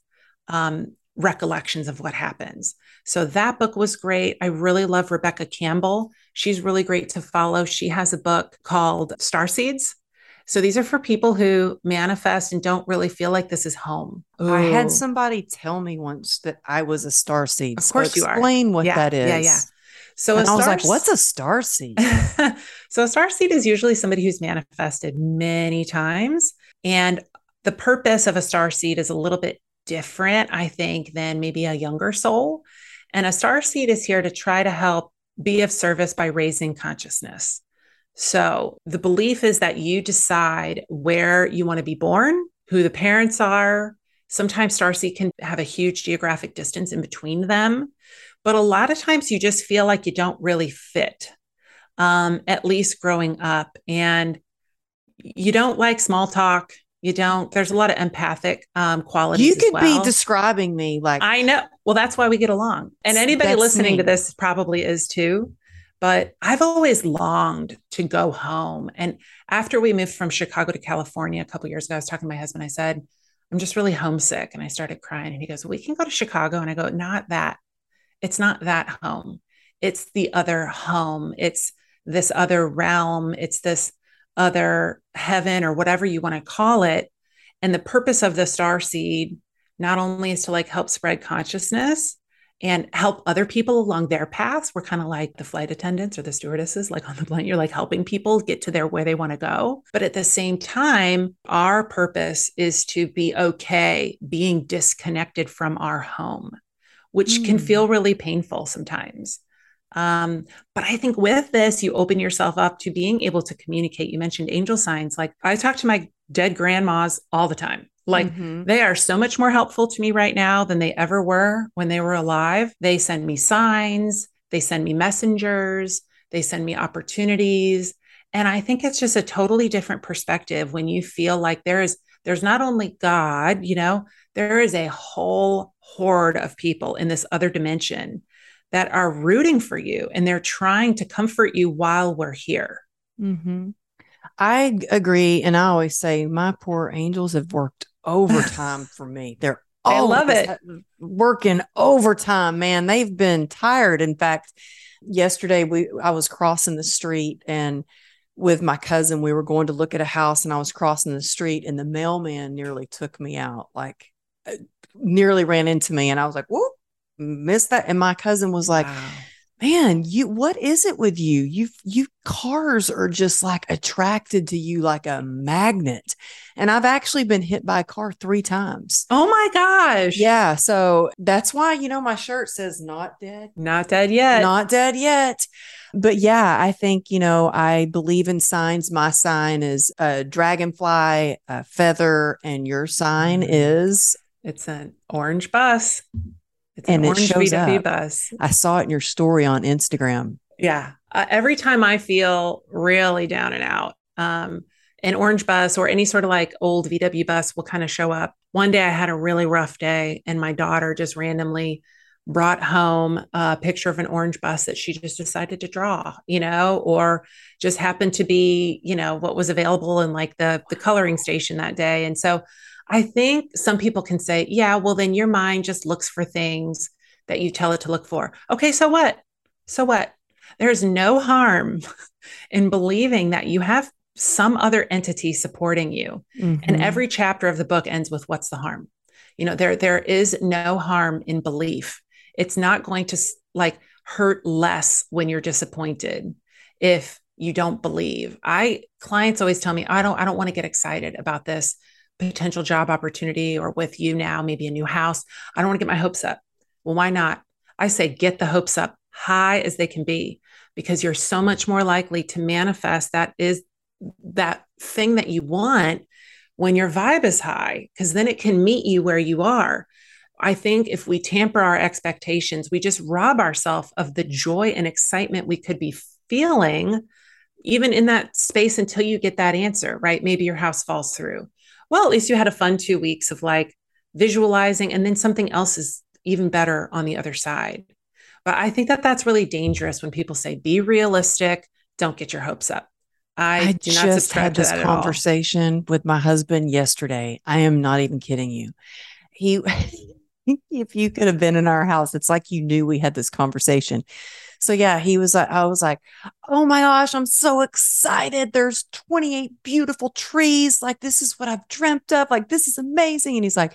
S2: um, recollections of what happens. So that book was great. I really love Rebecca Campbell. She's really great to follow. She has a book called Star Seeds. So these are for people who manifest and don't really feel like this is home.
S1: Ooh. I had somebody tell me once that I was a star seed.
S2: Of course
S1: so
S2: you are.
S1: Explain what
S2: yeah,
S1: that is.
S2: Yeah, yeah.
S1: So I was like, what's a star seed?
S2: so a star seed is usually somebody who's manifested many times. And the purpose of a star seed is a little bit different, I think, than maybe a younger soul. And a star seed is here to try to help be of service by raising consciousness. So the belief is that you decide where you want to be born, who the parents are. Sometimes starseed can have a huge geographic distance in between them, but a lot of times you just feel like you don't really fit, um, at least growing up. And you don't like small talk. You don't, there's a lot of empathic um, qualities.
S1: You could
S2: well.
S1: be describing me like
S2: I know. Well, that's why we get along. And anybody listening me. to this probably is too. But I've always longed to go home. And after we moved from Chicago to California a couple years ago, I was talking to my husband. I said, I'm just really homesick. And I started crying. And he goes, We can go to Chicago. And I go, Not that. It's not that home. It's the other home. It's this other realm. It's this other heaven or whatever you want to call it. And the purpose of the star seed not only is to like help spread consciousness, and help other people along their paths. We're kind of like the flight attendants or the stewardesses, like on the plane. You're like helping people get to their where they want to go. But at the same time, our purpose is to be okay being disconnected from our home, which mm. can hmm. feel really painful sometimes. Um, but I think with this, you open yourself up to being able to communicate. You mentioned angel signs. Like I talk to my dead grandmas all the time. Like mm-hmm. they are so much more helpful to me right now than they ever were when they were alive. They send me signs, they send me messengers, they send me opportunities. And I think it's just a totally different perspective when you feel like there is there's not only God, you know, there is a whole horde of people in this other dimension that are rooting for you and they're trying to comfort you while we're here.
S1: Mm-hmm. I agree. And I always say, my poor angels have worked overtime for me. They're
S2: I love it.
S1: Working overtime, man. They've been tired. In fact, yesterday we I was crossing the street and with my cousin, we were going to look at a house and I was crossing the street and the mailman nearly took me out, like nearly ran into me. And I was like, whoop, missed that. And my cousin was like, wow man, you what is it with you? You you cars are just like attracted to you like a magnet. And I've actually been hit by a car 3 times.
S2: Oh my gosh.
S1: Yeah, so that's why you know my shirt says not dead.
S2: Not dead yet.
S1: Not dead yet. But yeah, I think, you know, I believe in signs. My sign is a dragonfly, a feather, and your sign mm. is
S2: it's an orange bus.
S1: It's and it shows up. Bus. I saw it in your story on Instagram.
S2: Yeah. Uh, every time I feel really down and out, um, an orange bus or any sort of like old VW bus will kind of show up. One day I had a really rough day, and my daughter just randomly brought home a picture of an orange bus that she just decided to draw, you know, or just happened to be, you know, what was available in like the the coloring station that day. And so I think some people can say, yeah, well, then your mind just looks for things that you tell it to look for. Okay, so what? So what? There's no harm in believing that you have some other entity supporting you. Mm-hmm. And every chapter of the book ends with what's the harm? You know, there there is no harm in belief. It's not going to like hurt less when you're disappointed if you don't believe. I clients always tell me, I don't I don't want to get excited about this potential job opportunity or with you now, maybe a new house. I don't want to get my hopes up. Well, why not? I say get the hopes up high as they can be because you're so much more likely to manifest that is that thing that you want when your vibe is high because then it can meet you where you are. I think if we tamper our expectations, we just rob ourselves of the joy and excitement we could be feeling even in that space until you get that answer, right? Maybe your house falls through. Well, at least you had a fun two weeks of like visualizing, and then something else is even better on the other side. But I think that that's really dangerous when people say, be realistic, don't get your hopes up.
S1: I, I just had this conversation with my husband yesterday. I am not even kidding you. He, if you could have been in our house, it's like you knew we had this conversation. So yeah, he was like, I was like, oh my gosh, I'm so excited. There's 28 beautiful trees. Like, this is what I've dreamt of. Like, this is amazing. And he's like,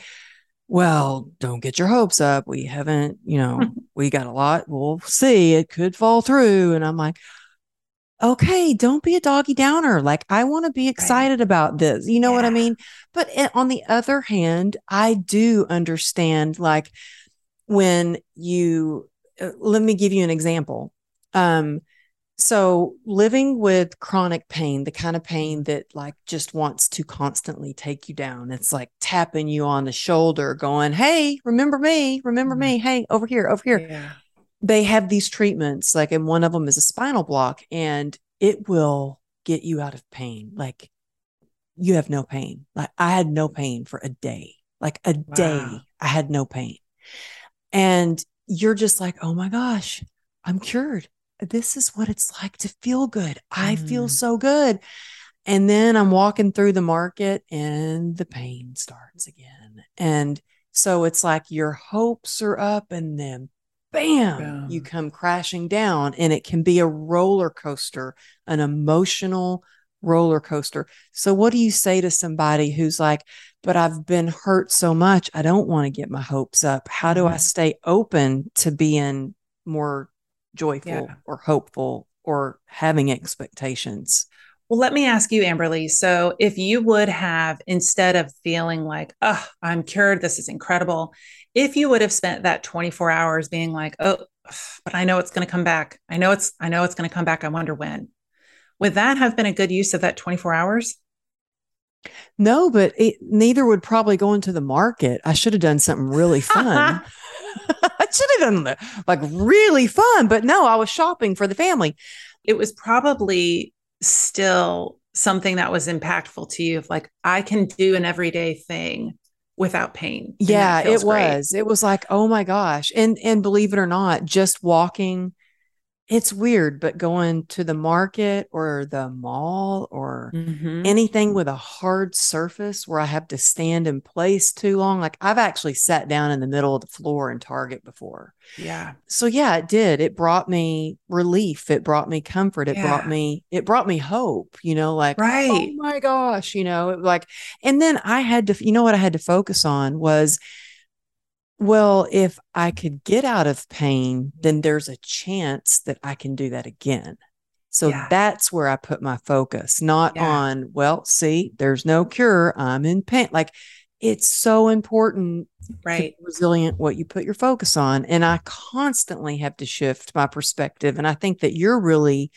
S1: well, don't get your hopes up. We haven't, you know, we got a lot. We'll see. It could fall through. And I'm like, okay, don't be a doggy downer. Like, I want to be excited right. about this. You know yeah. what I mean? But it, on the other hand, I do understand, like, when you uh, let me give you an example. Um, so living with chronic pain, the kind of pain that like just wants to constantly take you down. It's like tapping you on the shoulder, going, Hey, remember me, remember mm-hmm. me. Hey, over here, over here. Yeah. They have these treatments, like, and one of them is a spinal block, and it will get you out of pain. Like you have no pain. Like I had no pain for a day, like a wow. day, I had no pain. And you're just like, oh my gosh, I'm cured. This is what it's like to feel good. I mm. feel so good. And then I'm walking through the market and the pain starts again. And so it's like your hopes are up and then bam, bam, you come crashing down. And it can be a roller coaster, an emotional roller coaster. So, what do you say to somebody who's like, but I've been hurt so much. I don't want to get my hopes up. How do I mm-hmm. stay open to being more joyful yeah. or hopeful or having expectations?
S2: Well, let me ask you, Amberly. So, if you would have, instead of feeling like, oh, I'm cured, this is incredible, if you would have spent that 24 hours being like, oh, but I know it's going to come back. I know it's, I know it's going to come back. I wonder when. Would that have been a good use of that 24 hours?
S1: No, but it, neither would probably go into the market. I should have done something really fun. I should have done like really fun, but no, I was shopping for the family.
S2: It was probably still something that was impactful to you of like, I can do an everyday thing without pain.
S1: Yeah, it was. Great. It was like, oh my gosh. And and believe it or not, just walking it's weird, but going to the market or the mall or mm-hmm. anything with a hard surface where I have to stand in place too long, like I've actually sat down in the middle of the floor in Target before.
S2: Yeah.
S1: So yeah, it did. It brought me relief. It brought me comfort. It yeah. brought me, it brought me hope, you know, like, right. oh my gosh, you know, like, and then I had to, you know what I had to focus on was, well, if I could get out of pain, then there's a chance that I can do that again. So yeah. that's where I put my focus, not yeah. on, well, see, there's no cure. I'm in pain. Like it's so important,
S2: right?
S1: resilient what you put your focus on. And I constantly have to shift my perspective. And I think that you're really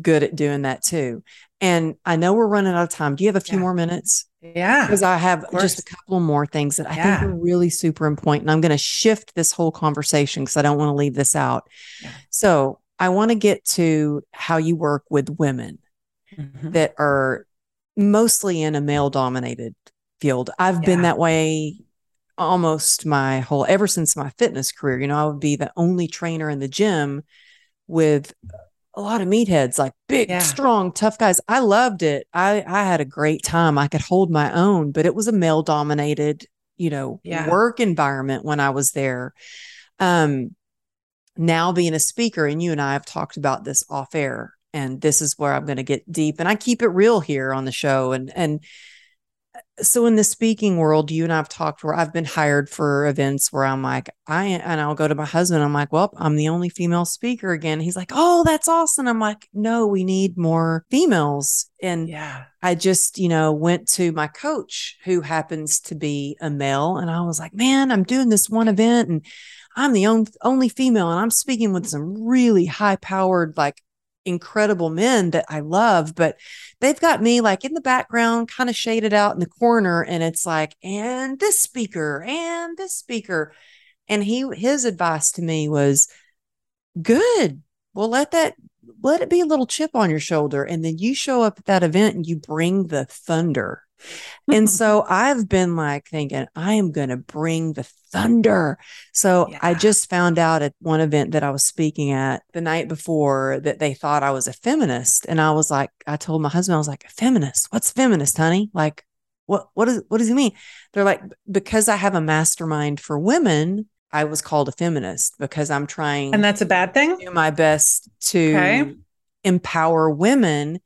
S1: good at doing that too. And I know we're running out of time. Do you have a few yeah. more minutes?
S2: Yeah.
S1: Because I have just a couple more things that I yeah. think are really super important. And I'm going to shift this whole conversation because I don't want to leave this out. Yeah. So I want to get to how you work with women mm-hmm. that are mostly in a male dominated field. I've yeah. been that way almost my whole ever since my fitness career. You know, I would be the only trainer in the gym with a lot of meatheads, like big, yeah. strong, tough guys. I loved it. I I had a great time. I could hold my own, but it was a male dominated, you know, yeah. work environment when I was there. Um now being a speaker and you and I have talked about this off air and this is where I'm going to get deep and I keep it real here on the show and and so in the speaking world, you and I've talked where I've been hired for events where I'm like, I and I'll go to my husband. I'm like, well, I'm the only female speaker again. He's like, oh, that's awesome. I'm like, no, we need more females. And
S2: yeah,
S1: I just, you know, went to my coach who happens to be a male, and I was like, man, I'm doing this one event and I'm the only only female, and I'm speaking with some really high powered, like incredible men that I love, but they've got me like in the background, kind of shaded out in the corner. And it's like, and this speaker and this speaker. And he, his advice to me was good. Well, let that, let it be a little chip on your shoulder. And then you show up at that event and you bring the thunder and so I've been like thinking, I am going to bring the thunder. So yeah. I just found out at one event that I was speaking at the night before that they thought I was a feminist. And I was like, I told my husband, I was like, a feminist? What's feminist, honey? Like, what, what, is, what does he mean? They're like, because I have a mastermind for women, I was called a feminist because I'm trying.
S2: And that's a bad thing?
S1: Do my best to okay. empower women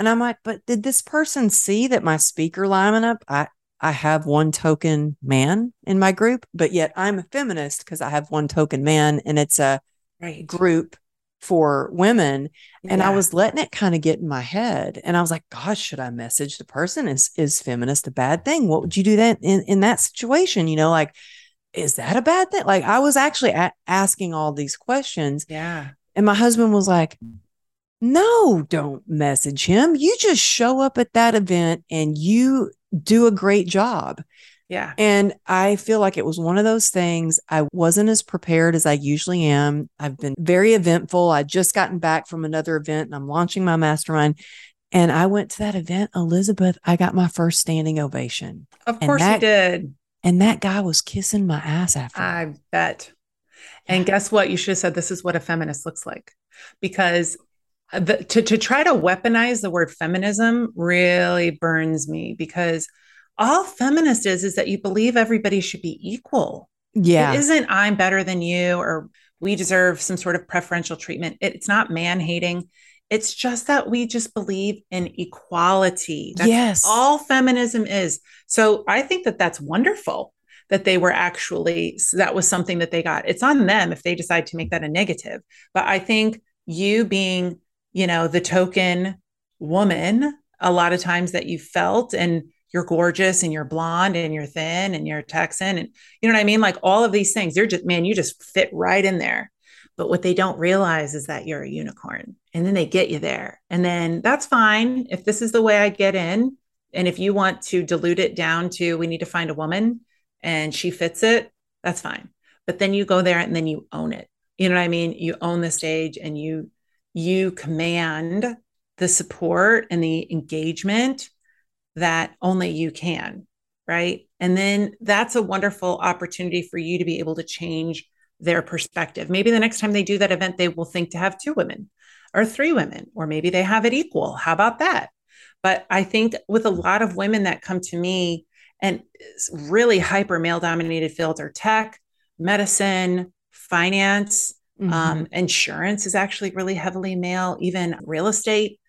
S1: and I'm like, but did this person see that my speaker lineup? I I have one token man in my group, but yet I'm a feminist because I have one token man and it's a right. group for women. Yeah. And I was letting it kind of get in my head. And I was like, gosh, should I message the person? Is is feminist a bad thing? What would you do that in, in that situation? You know, like, is that a bad thing? Like I was actually a- asking all these questions.
S2: Yeah.
S1: And my husband was like, no, don't message him. You just show up at that event and you do a great job.
S2: Yeah.
S1: And I feel like it was one of those things. I wasn't as prepared as I usually am. I've been very eventful. I just gotten back from another event and I'm launching my mastermind. And I went to that event, Elizabeth. I got my first standing ovation.
S2: Of course that, you did.
S1: And that guy was kissing my ass after.
S2: I bet. And guess what? You should have said this is what a feminist looks like because the, to, to try to weaponize the word feminism really burns me because all feminist is is that you believe everybody should be equal.
S1: Yeah.
S2: It isn't I'm better than you or we deserve some sort of preferential treatment. It's not man hating. It's just that we just believe in equality.
S1: That's yes.
S2: all feminism is. So I think that that's wonderful that they were actually, that was something that they got. It's on them if they decide to make that a negative. But I think you being you know, the token woman a lot of times that you felt and you're gorgeous and you're blonde and you're thin and you're Texan and you know what I mean? Like all of these things, you're just, man, you just fit right in there. But what they don't realize is that you're a unicorn and then they get you there. And then that's fine. If this is the way I get in, and if you want to dilute it down to we need to find a woman and she fits it, that's fine. But then you go there and then you own it. You know what I mean? You own the stage and you you command the support and the engagement that only you can, right? And then that's a wonderful opportunity for you to be able to change their perspective. Maybe the next time they do that event, they will think to have two women or three women, or maybe they have it equal. How about that? But I think with a lot of women that come to me and really hyper male dominated fields are tech, medicine, finance, Mm-hmm. Um, insurance is actually really heavily male, even real estate.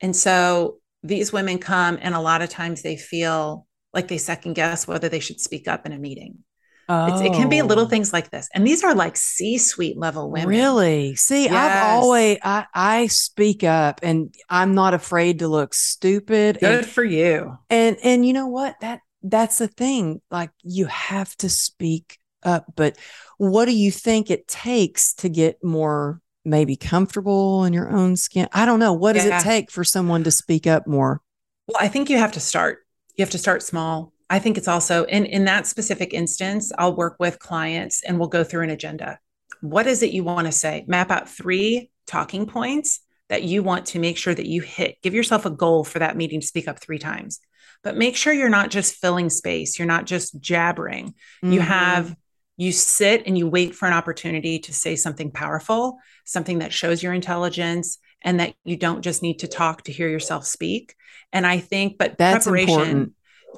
S2: And so these women come, and a lot of times they feel like they second guess whether they should speak up in a meeting. Oh. it can be little oh. things like this. And these are like C suite level women.
S1: Really? See, yes. I've always, I, I speak up and I'm not afraid to look stupid.
S2: Good
S1: and,
S2: for you.
S1: And, and you know what? That, that's the thing. Like you have to speak up. But what do you think it takes to get more maybe comfortable in your own skin? I don't know. What does yeah. it take for someone to speak up more?
S2: Well, I think you have to start. You have to start small. I think it's also in in that specific instance, I'll work with clients and we'll go through an agenda. What is it you want to say? Map out three talking points that you want to make sure that you hit. Give yourself a goal for that meeting to speak up 3 times. But make sure you're not just filling space, you're not just jabbering. Mm-hmm. You have you sit and you wait for an opportunity to say something powerful, something that shows your intelligence, and that you don't just need to talk to hear yourself speak. And I think, but
S1: That's preparation, important.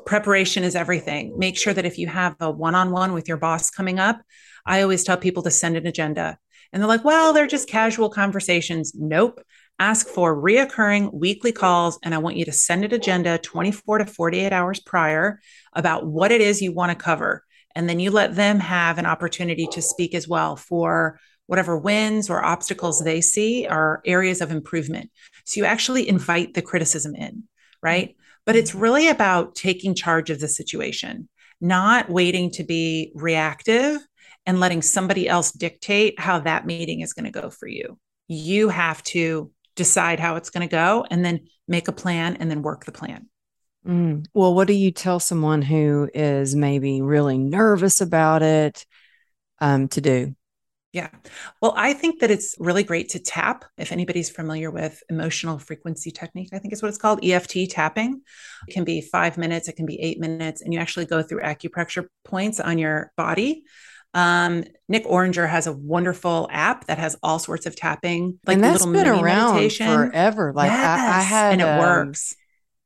S2: preparation is everything. Make sure that if you have a one on one with your boss coming up, I always tell people to send an agenda. And they're like, well, they're just casual conversations. Nope. ask for reoccurring weekly calls. And I want you to send an agenda 24 to 48 hours prior about what it is you want to cover. And then you let them have an opportunity to speak as well for whatever wins or obstacles they see are areas of improvement. So you actually invite the criticism in, right? But it's really about taking charge of the situation, not waiting to be reactive and letting somebody else dictate how that meeting is going to go for you. You have to decide how it's going to go and then make a plan and then work the plan.
S1: Mm. Well, what do you tell someone who is maybe really nervous about it um, to do?
S2: Yeah. Well, I think that it's really great to tap. If anybody's familiar with emotional frequency technique, I think is what it's called EFT tapping. It can be five minutes, it can be eight minutes, and you actually go through acupressure points on your body. Um, Nick Ortner has a wonderful app that has all sorts of tapping,
S1: like and that's little been around meditation. forever. Like yes. I, I, had,
S2: and it um, works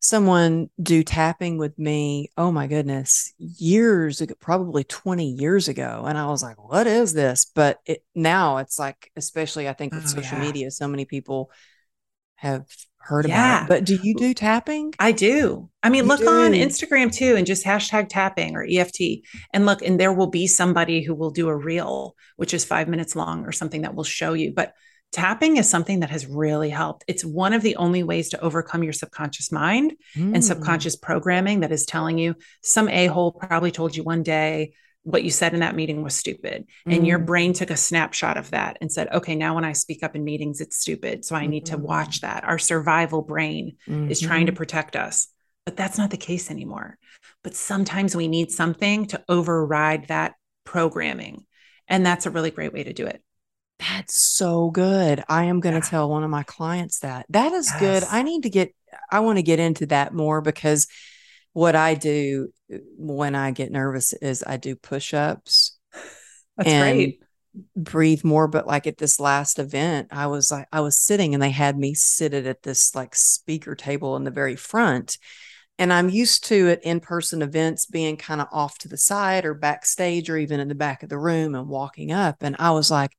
S1: someone do tapping with me oh my goodness years ago probably 20 years ago and i was like what is this but it now it's like especially i think with oh, social yeah. media so many people have heard yeah. about it but do you do tapping
S2: i do i mean you look do. on instagram too and just hashtag tapping or eft and look and there will be somebody who will do a reel which is five minutes long or something that will show you but tapping is something that has really helped. It's one of the only ways to overcome your subconscious mind mm. and subconscious programming that is telling you some a hole probably told you one day what you said in that meeting was stupid. Mm. And your mm. brain took a snapshot of that and said, okay, now when I speak up in meetings, it's stupid. So I need mm-hmm. to watch that. Our survival brain mm-hmm. is trying to mm-hmm. protect us. But that's not the case anymore. But sometimes we need something to override that programming. And that's a really great way to do it.
S1: That's so good. I am going to yeah. tell one of my clients that. That is yes. good. I need to get, I want to get into that more because what I do uh, when I get nervous is I do push ups.
S2: That's and great.
S1: Breathe more. But like at this last event, I was like, I was sitting and they had me seated at this like speaker table in the very front. And I'm used to at in person events being kind of off to the side or backstage or even in the back of the room and walking up. And I was like,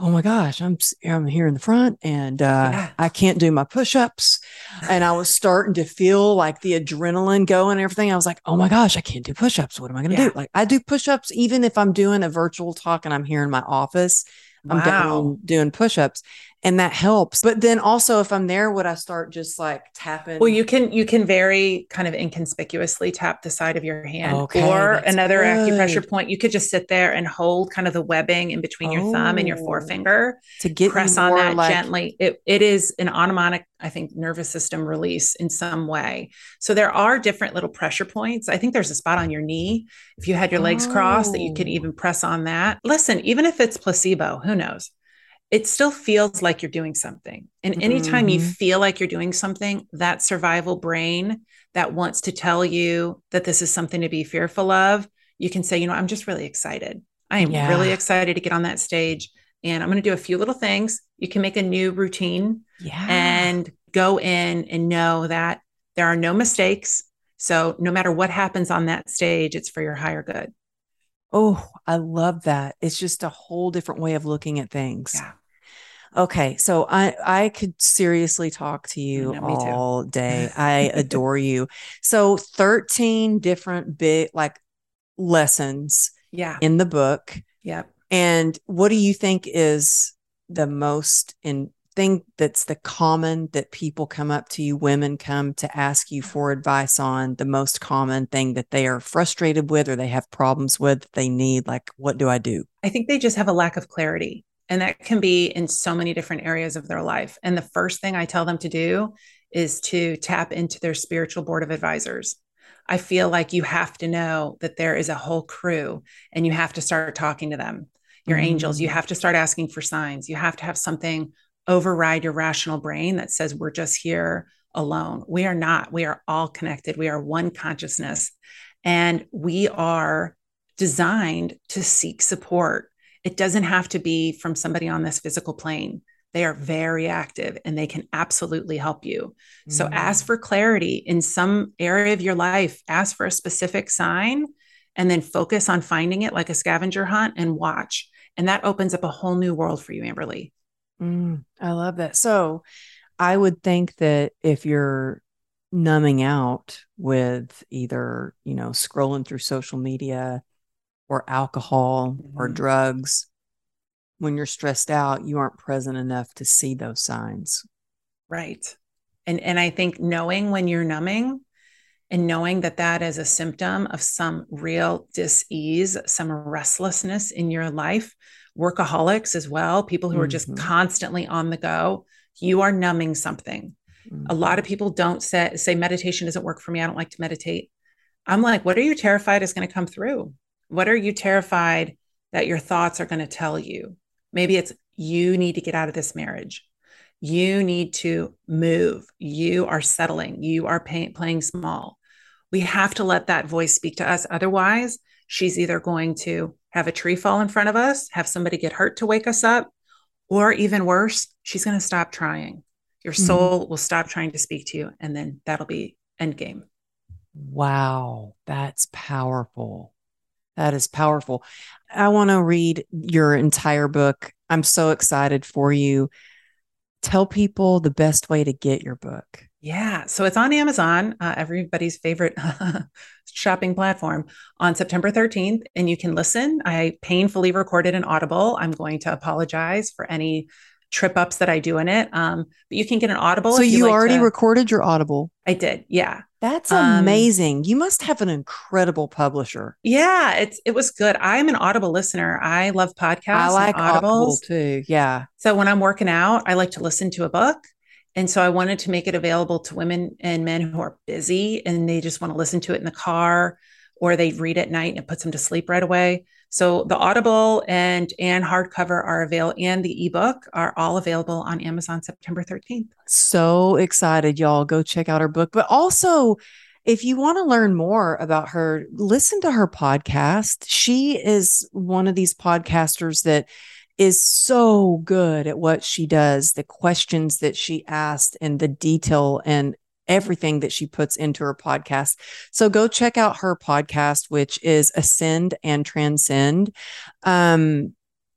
S1: oh my gosh, I'm I'm here in the front and uh, yeah. I can't do my push-ups. And I was starting to feel like the adrenaline going and everything. I was like, oh my gosh, I can't do push-ups. What am I going to yeah. do? Like I do push-ups even if I'm doing a virtual talk and I'm here in my office. I'm wow. down doing push-ups and that helps. But then also if I'm there, would I start just like tapping?
S2: Well, you can you can very kind of inconspicuously tap the side of your hand okay, or another good. acupressure point. You could just sit there and hold kind of the webbing in between your oh, thumb and your oh. forefinger
S1: to get
S2: press on that like- gently. It it is an autonomic, I think, nervous system release in some way. So there are different little pressure points. I think there's a spot on your knee if you had your legs oh. crossed that you could oh. even press on that. Listen, even if it's placebo, who knows? It still feels like you're doing something. And anytime mm-hmm. you feel like you're doing something, that survival brain that wants to tell you that this is something to be fearful of, you can say, you know, I'm just really excited. I am yeah. really excited to get on that stage and I'm going to do a few little things. You can make a new routine
S1: yeah.
S2: and go in and know that there are no mistakes. So no matter what happens on that stage, it's for your higher good.
S1: Oh, I love that. It's just a whole different way of looking at things.
S2: Yeah.
S1: Okay, so I I could seriously talk to you mm, all day. I adore you. So 13 different big like lessons
S2: yeah
S1: in the book.
S2: Yep.
S1: And what do you think is the most in thing that's the common that people come up to you women come to ask you mm. for advice on the most common thing that they are frustrated with or they have problems with they need like what do I do?
S2: I think they just have a lack of clarity and that can be in so many different areas of their life. And the first thing I tell them to do is to tap into their spiritual board of advisors. I feel like you have to know that there is a whole crew and you have to start talking to them, your mm-hmm. angels. You have to start asking for signs. You have to have something override your rational brain that says we're just here alone. We are not. We are all connected. We are one consciousness. And we are designed to seek support it doesn't have to be from somebody on this physical plane. They are very active and they can absolutely help you. Mm. So ask for clarity in some area of your life, ask for a specific sign, and then focus on finding it like a scavenger hunt and watch. And that opens up a whole new world for you, Amberly.
S1: Mm, I love that. So I would think that if you're numbing out with either, you know, scrolling through social media or alcohol mm-hmm. or drugs, when you're stressed out, you aren't present enough to see those signs.
S2: Right. And and I think knowing when you're numbing and knowing that that is a symptom of some real dis-ease, some restlessness in your life, workaholics as well, people who mm-hmm. are just mm-hmm. constantly on the go, you are numbing something. Mm-hmm. A lot of people don't say, say meditation doesn't work for me. I don't like to meditate. I'm like, what are you terrified is going to come through? What are you terrified that your thoughts are going to tell you? Maybe it's you need to get out of this marriage. You need to move. You are settling. You are pay- playing small. We have to let that voice speak to us. Otherwise, she's either going to have a tree fall in front of us, have somebody get hurt to wake us up, or even worse, she's going to stop trying. Your mm-hmm. soul mm-hmm. will stop trying to speak to you, and then that'll be end game.
S1: Wow, that's powerful. That is powerful. I want to read your entire book. I'm so excited for you. Tell people the best way to get your book.
S2: Yeah. So it's on Amazon, uh, everybody's favorite shopping platform, on September 13th. And you can listen. I painfully recorded an Audible. I'm going to apologize for any trip ups that I do in it. Um, but you can get an Audible.
S1: So you, you like already to... recorded your Audible?
S2: I did. Yeah.
S1: That's um, amazing. Um, you must have an incredible publisher.
S2: Yeah, it's it was good. I'm an Audible listener. I love podcasts. I
S1: like Audible too. Yeah.
S2: So when I'm working out, I like to listen to a book. And so I wanted to make it available to women and men who are busy and they just want to listen to it in the car or they read at night and it puts them to sleep right away. So the Audible and and hardcover are available and the ebook are all available on Amazon September 13th.
S1: So excited y'all go check out her book. But also if you want to learn more about her, listen to her podcast. She is one of these podcasters that is so good at what she does, the questions that she asked and the detail and everything that she puts into her podcast. So go check out her podcast, which is Ascend and Transcend. Um,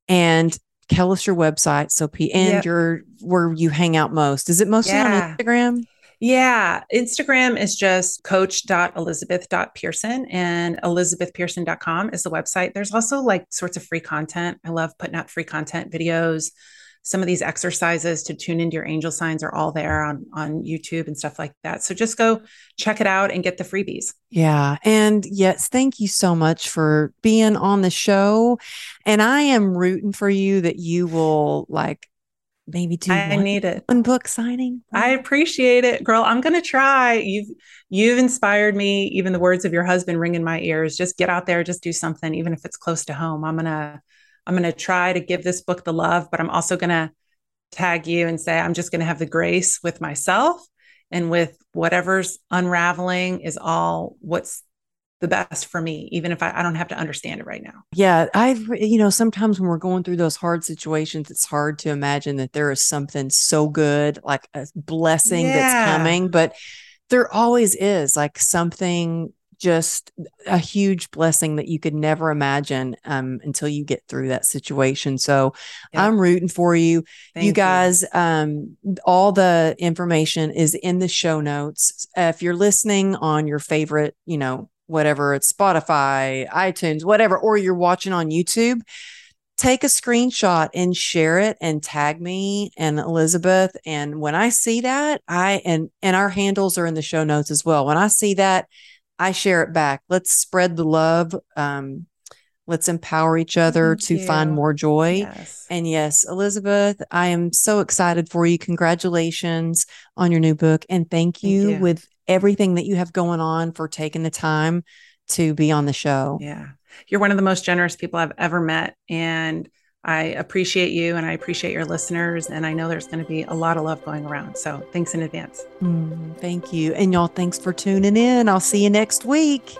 S1: and tell us your website. So P and yep. your where you hang out most. Is it mostly yeah. on Instagram?
S2: Yeah, Instagram is just coach.elizabeth.pearson and elizabethpearson.com is the website. There's also like sorts of free content. I love putting out free content videos. Some of these exercises to tune into your angel signs are all there on on YouTube and stuff like that. So just go check it out and get the freebies.
S1: Yeah. And yes, thank you so much for being on the show. And I am rooting for you that you will like maybe do
S2: I
S1: one,
S2: need it.
S1: One book signing.
S2: I appreciate it, girl. I'm gonna try. You've you've inspired me. Even the words of your husband ring in my ears. Just get out there, just do something, even if it's close to home. I'm gonna I'm gonna try to give this book the love, but I'm also gonna tag you and say I'm just gonna have the grace with myself and with whatever's unraveling is all what's the best for me, even if I, I, don't have to understand it right now.
S1: Yeah. I've, you know, sometimes when we're going through those hard situations, it's hard to imagine that there is something so good, like a blessing yeah. that's coming, but there always is like something just a huge blessing that you could never imagine um, until you get through that situation. So yeah. I'm rooting for you. Thank you guys, you. Um, all the information is in the show notes. Uh, if you're listening on your favorite, you know, whatever it's Spotify, iTunes, whatever, or you're watching on YouTube, take a screenshot and share it and tag me and Elizabeth. And when I see that, I and and our handles are in the show notes as well. When I see that, I share it back. Let's spread the love. Um, let's empower each other Thank to you. find more joy. Yes. And yes, Elizabeth, I am so excited for you. Congratulations on your new book. And thank you, thank you. with everything that you have going on for taking the time to be on the show.
S2: Yeah. You're one of the most generous people I've ever met. And I appreciate you and I appreciate your listeners. And I know there's going to be a lot of love going around. So thanks in advance.
S1: Mm, thank you. And y'all, thanks for tuning in. I'll see you next week.